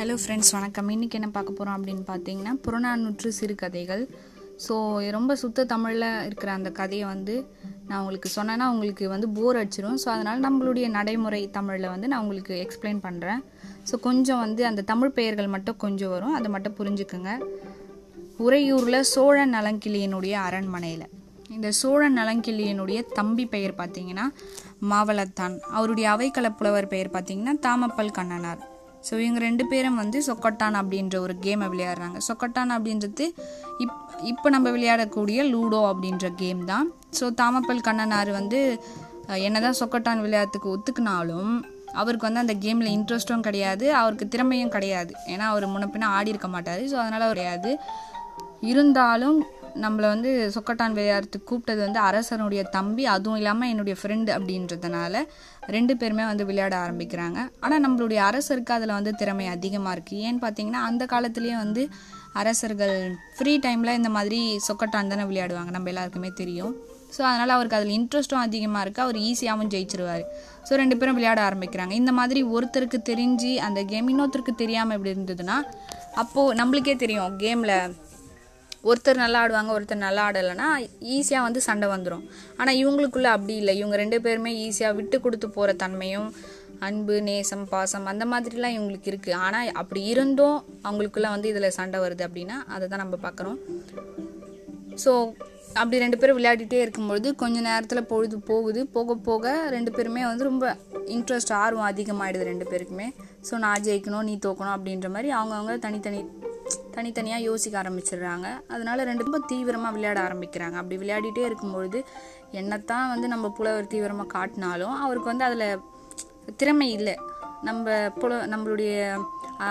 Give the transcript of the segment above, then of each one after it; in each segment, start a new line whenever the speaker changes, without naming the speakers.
Hello friends வணக்கம். இன்றைக்கி என்ன பார்க்க போகிறோம் அப்படின்னு பார்த்தீங்கன்னா புறநானூற்று சிறுகதைகள். ஸோ ரொம்ப சுத்த தமிழில் இருக்கிற அந்த கதையை வந்து நான் உங்களுக்கு சொன்னேன்னா உங்களுக்கு வந்து போர் அடிச்சிடும் ஸோ அதனால் நம்மளுடைய நடைமுறை தமிழில் வந்து நான் உங்களுக்கு எக்ஸ்பிளைன் பண்ணுறேன் ஸோ கொஞ்சம் வந்து அந்த தமிழ் பெயர்கள் மட்டும் கொஞ்சம் வரும். அதை மட்டும் புரிஞ்சுக்குங்க. உறையூரில் சோழ நலங்கிளியனுடைய அரண்மனையில். இந்த சோழ நலங்கிள்ளியனுடைய தம்பி பெயர் பார்த்தீங்கன்னா மாவளத்தான் அவருடைய அவைக்கள புலவர் பெயர் பார்த்தீங்கன்னா தாமப்பல் கண்ணனார். ஸோ இவங்க ரெண்டு பேரும் வந்து சொக்கட்டான் அப்படின்ற ஒரு கேமை விளையாடுறாங்க. சொக்கட்டான் அப்படின்றது இப் இப்போ நம்ம விளையாடக்கூடிய லூடோ அப்படின்ற கேம் தான். ஸோ தாமப்பல் கண்ணனார் வந்து என்னதான் சொக்கட்டான் விளையாட்டுக்கு ஒத்துக்குனாலும் அவருக்கு வந்து அந்த கேமில் இன்ட்ரெஸ்ட்டும் கிடையாது அவருக்கு திறமையும் கிடையாது. ஏன்னா அவர் முன்னப்பின்னா பின்ன ஆடி இருக்க மாட்டார். ஸோ அதனால் அவர் கிடையாது. இருந்தாலும் நம்மளை வந்து சொக்கட்டான் விளையாடுறதுக்கு கூப்பிட்டது வந்து அரசனுடைய தம்பி அதுவும் இல்லாமல் என்னுடைய ஃப்ரெண்டு அப்படின்றதுனால ரெண்டு பேருமே வந்து விளையாட ஆரம்பிக்கிறாங்க. ஆனால் நம்மளுடைய அரசருக்கு அதில் வந்து திறமை அதிகமாக இருக்குது ஏன்னு பார்த்தீங்கன்னா அந்த காலத்துலேயே வந்து அரசர்கள் ஃப்ரீ டைமில் இந்த மாதிரி சொக்கட்டான் தானே விளையாடுவாங்க. நம்ம எல்லாருக்குமே தெரியும். ஸோ அதனால் அவருக்கு அதில் இன்ட்ரெஸ்ட்டும் அதிகமாக இருக்குது அவர் ஈஸியாகவும் ஜெயிச்சிருவார். ஸோ ரெண்டு பேரும் விளையாட ஆரம்பிக்கிறாங்க. இந்த மாதிரி ஒருத்தருக்கு தெரிஞ்சு அந்த கேம் இன்னொருத்தருக்கு தெரியாமல் எப்படி இருந்ததுன்னா அப்போது நம்மளுக்கே தெரியும் கேமில் ஒருத்தர் நல்லா ஆடுவாங்க ஒருத்தர் நல்லா ஆடலைன்னா ஈஸியாக வந்து சண்டை வந்துடும் ஆனால் இவங்களுக்குள்ள அப்படி இல்லை. இவங்க ரெண்டு பேருமே ஈஸியாக விட்டு கொடுத்து போகிற தன்மையும் அன்பு நேசம் பாசம் அந்த மாதிரிலாம் இவங்களுக்கு இருக்குது ஆனால் அப்படி இருந்தும் அவங்களுக்குள்ள வந்து இதில் சண்டை வருது அப்படின்னா அதை தான் நம்ம பார்க்குறோம். ஸோ அப்படி ரெண்டு பேரும் விளையாடிட்டே இருக்கும்பொழுது கொஞ்ச நேரத்தில் பொழுது போகுது. போக போக ரெண்டு பேருமே வந்து ரொம்ப இன்ட்ரெஸ்ட் ஆர்வம் அதிகமாகிடுது ரெண்டு பேருக்குமே. ஸோ நான் ஜெயிக்கணும் நீ தோக்கணும் அப்படின்ற மாதிரி அவங்கவுங்க தனித்தனி தனித்தனியாக யோசிக்க ஆரம்பிச்சிடுறாங்க. அதனால ரெண்டு ரொம்ப தீவிரமாக விளையாட ஆரம்பிக்கிறாங்க. அப்படி விளையாடிட்டே இருக்கும்பொழுது என்னத்தான் வந்து நம்ம புலவர் தீவிரமாக காட்டினாலும் அவருக்கு வந்து அதில் திறமை இல்லை. நம்ம புல நம்மளுடைய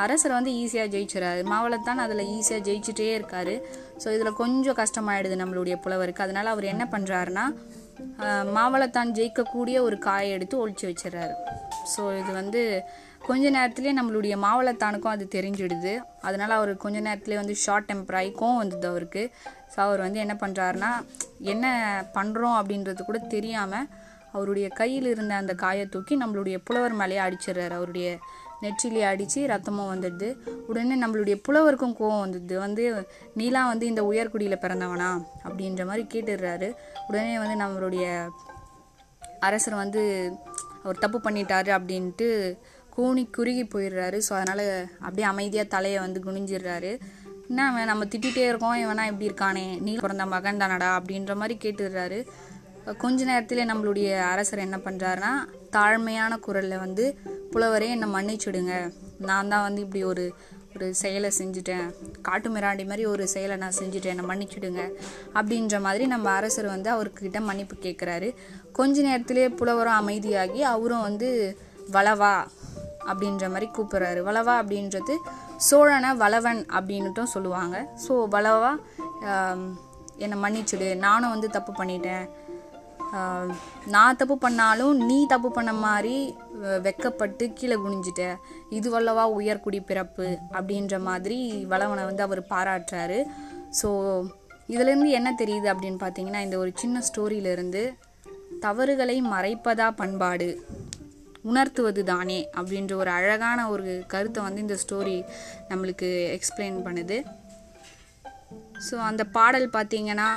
அரசர் வந்து ஈஸியாக ஜெயிச்சிடாரு மாவளத்தான் அதில் ஈஸியாக ஜெயிச்சுட்டே இருக்காரு. ஸோ இதில் கொஞ்சம் கஷ்டமாயிடுது நம்மளுடைய புலவருக்கு. அதனால் அவர் என்ன பண்ணுறாருன்னா மாவளத்தான் ஜெயிக்கக்கூடிய ஒரு காயை எடுத்து ஒழிச்சு வச்சிடறாரு. ஸோ இது வந்து கொஞ்ச நேரத்துலேயே நம்மளுடைய மாவளத்தானுக்கும் அது தெரிஞ்சிடுது. அதனால அவர் கொஞ்ச நேரத்திலே வந்து ஷார்ட் டெம்பராகி கோவம் வந்தது அவருக்கு. ஸோ அவர் வந்து என்ன பண்ணுறாருன்னா என்ன பண்ணுறோம் அப்படின்றது கூட தெரியாமல் அவருடைய கையில் இருந்த அந்த காயை தூக்கி நம்மளுடைய புலவர் மேலேயே அடிச்சிடுறாரு. அவருடைய நெற்றிலே அடித்து ரத்தமும் வந்துடுது. உடனே நம்மளுடைய புலவருக்கும் கோவம் வந்துடுது வந்து நீலாம் வந்து இந்த உயர்குடியில் பிறந்தவனா? அப்படின்ற மாதிரி கேட்டுடுறாரு. உடனே வந்து நம்மளுடைய அரசர் வந்து அவர் தப்பு பண்ணிட்டாரு அப்படின்ட்டு கூனி குறுகி போயிடுறாரு. ஸோ அதனால் அப்படியே அமைதியாக தலையை வந்து குனிஞ்சிடுறாரு. என்ன அவன் நம்ம திட்டிகிட்டே இருக்கோம். இவனா இப்படி இருக்கானே? நீ பிறந்த மகன் தானடா? அப்படின்ற மாதிரி கேட்டுடுறாரு. கொஞ்ச நேரத்திலே நம்மளுடைய அரசர் என்ன பண்ணுறாருன்னா தாழ்மையான குரலில் வந்து புலவரே என்னை மன்னிச்சுடுங்க. நான் தான் வந்து இப்படி ஒரு ஒரு செயலை செஞ்சுட்டேன். காட்டு மிராண்டி மாதிரி ஒரு செயலை நான் செஞ்சுட்டேன். என்னை மன்னிச்சுடுங்க. அப்படின்ற மாதிரி நம்ம அரசர் வந்து அவர்கிட்ட மன்னிப்பு கேட்குறாரு. கொஞ்ச நேரத்திலே புலவரும் அமைதியாகி அவரும் வந்து வளவா அப்படின்ற மாதிரி கூப்பிட்றாரு. வளவா அப்படின்றது சோழனை வளவன் அப்படின்னுட்டும் சொல்லுவாங்க. ஸோ வளவா என்னை மன்னிச்சுடு. நானும் வந்து தப்பு பண்ணிட்டேன். நான் தப்பு பண்ணாலும் நீ தப்பு பண்ண மாதிரி வெக்கப்பட்டு கீழே குனிஞ்சிட்ட. இது வல்லவா உயர்குடி பிறப்பு அப்படின்ற மாதிரி வளவனை வந்து அவர் பாராட்டுறாரு. ஸோ இதுலேருந்து என்ன தெரியுது அப்படின்னு பார்த்தீங்கன்னா இந்த ஒரு சின்ன ஸ்டோரியிலேருந்து தவறுகளை மறைப்பதா பண்பாடு உணர்த்துவது தானே அப்படின்ற ஒரு அழகான ஒரு கருத்தை வந்து இந்த ஸ்டோரி நம்மளுக்கு எக்ஸ்பிளைன் பண்ணுது. ஸோ அந்த பாடல் பார்த்தீங்கன்னா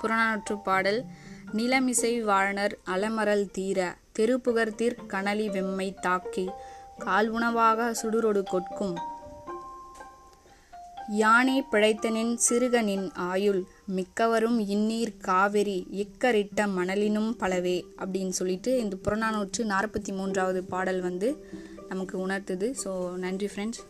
புறநானூற்று பாடல். நிலமிசை வாழ்னர் அலமரல் தீர தெருப்புகர் தீர் கனலி வெம்மை தாக்கி கால் உணவாக சுடுரொடு கொட்கும் யானை பிழைத்தனின் சிறுகனின் ஆயுள் மிக்கவரும் இந்நீர் காவிரி இக்கரிட்ட மணலினும் பலவே அப்படின்னு சொல்லிட்டு இந்த புறநானூற்று நாற்பத்தி மூன்றாவது பாடல் வந்து நமக்கு உணர்த்துது. ஸோ நன்றி ஃப்ரெண்ட்ஸ்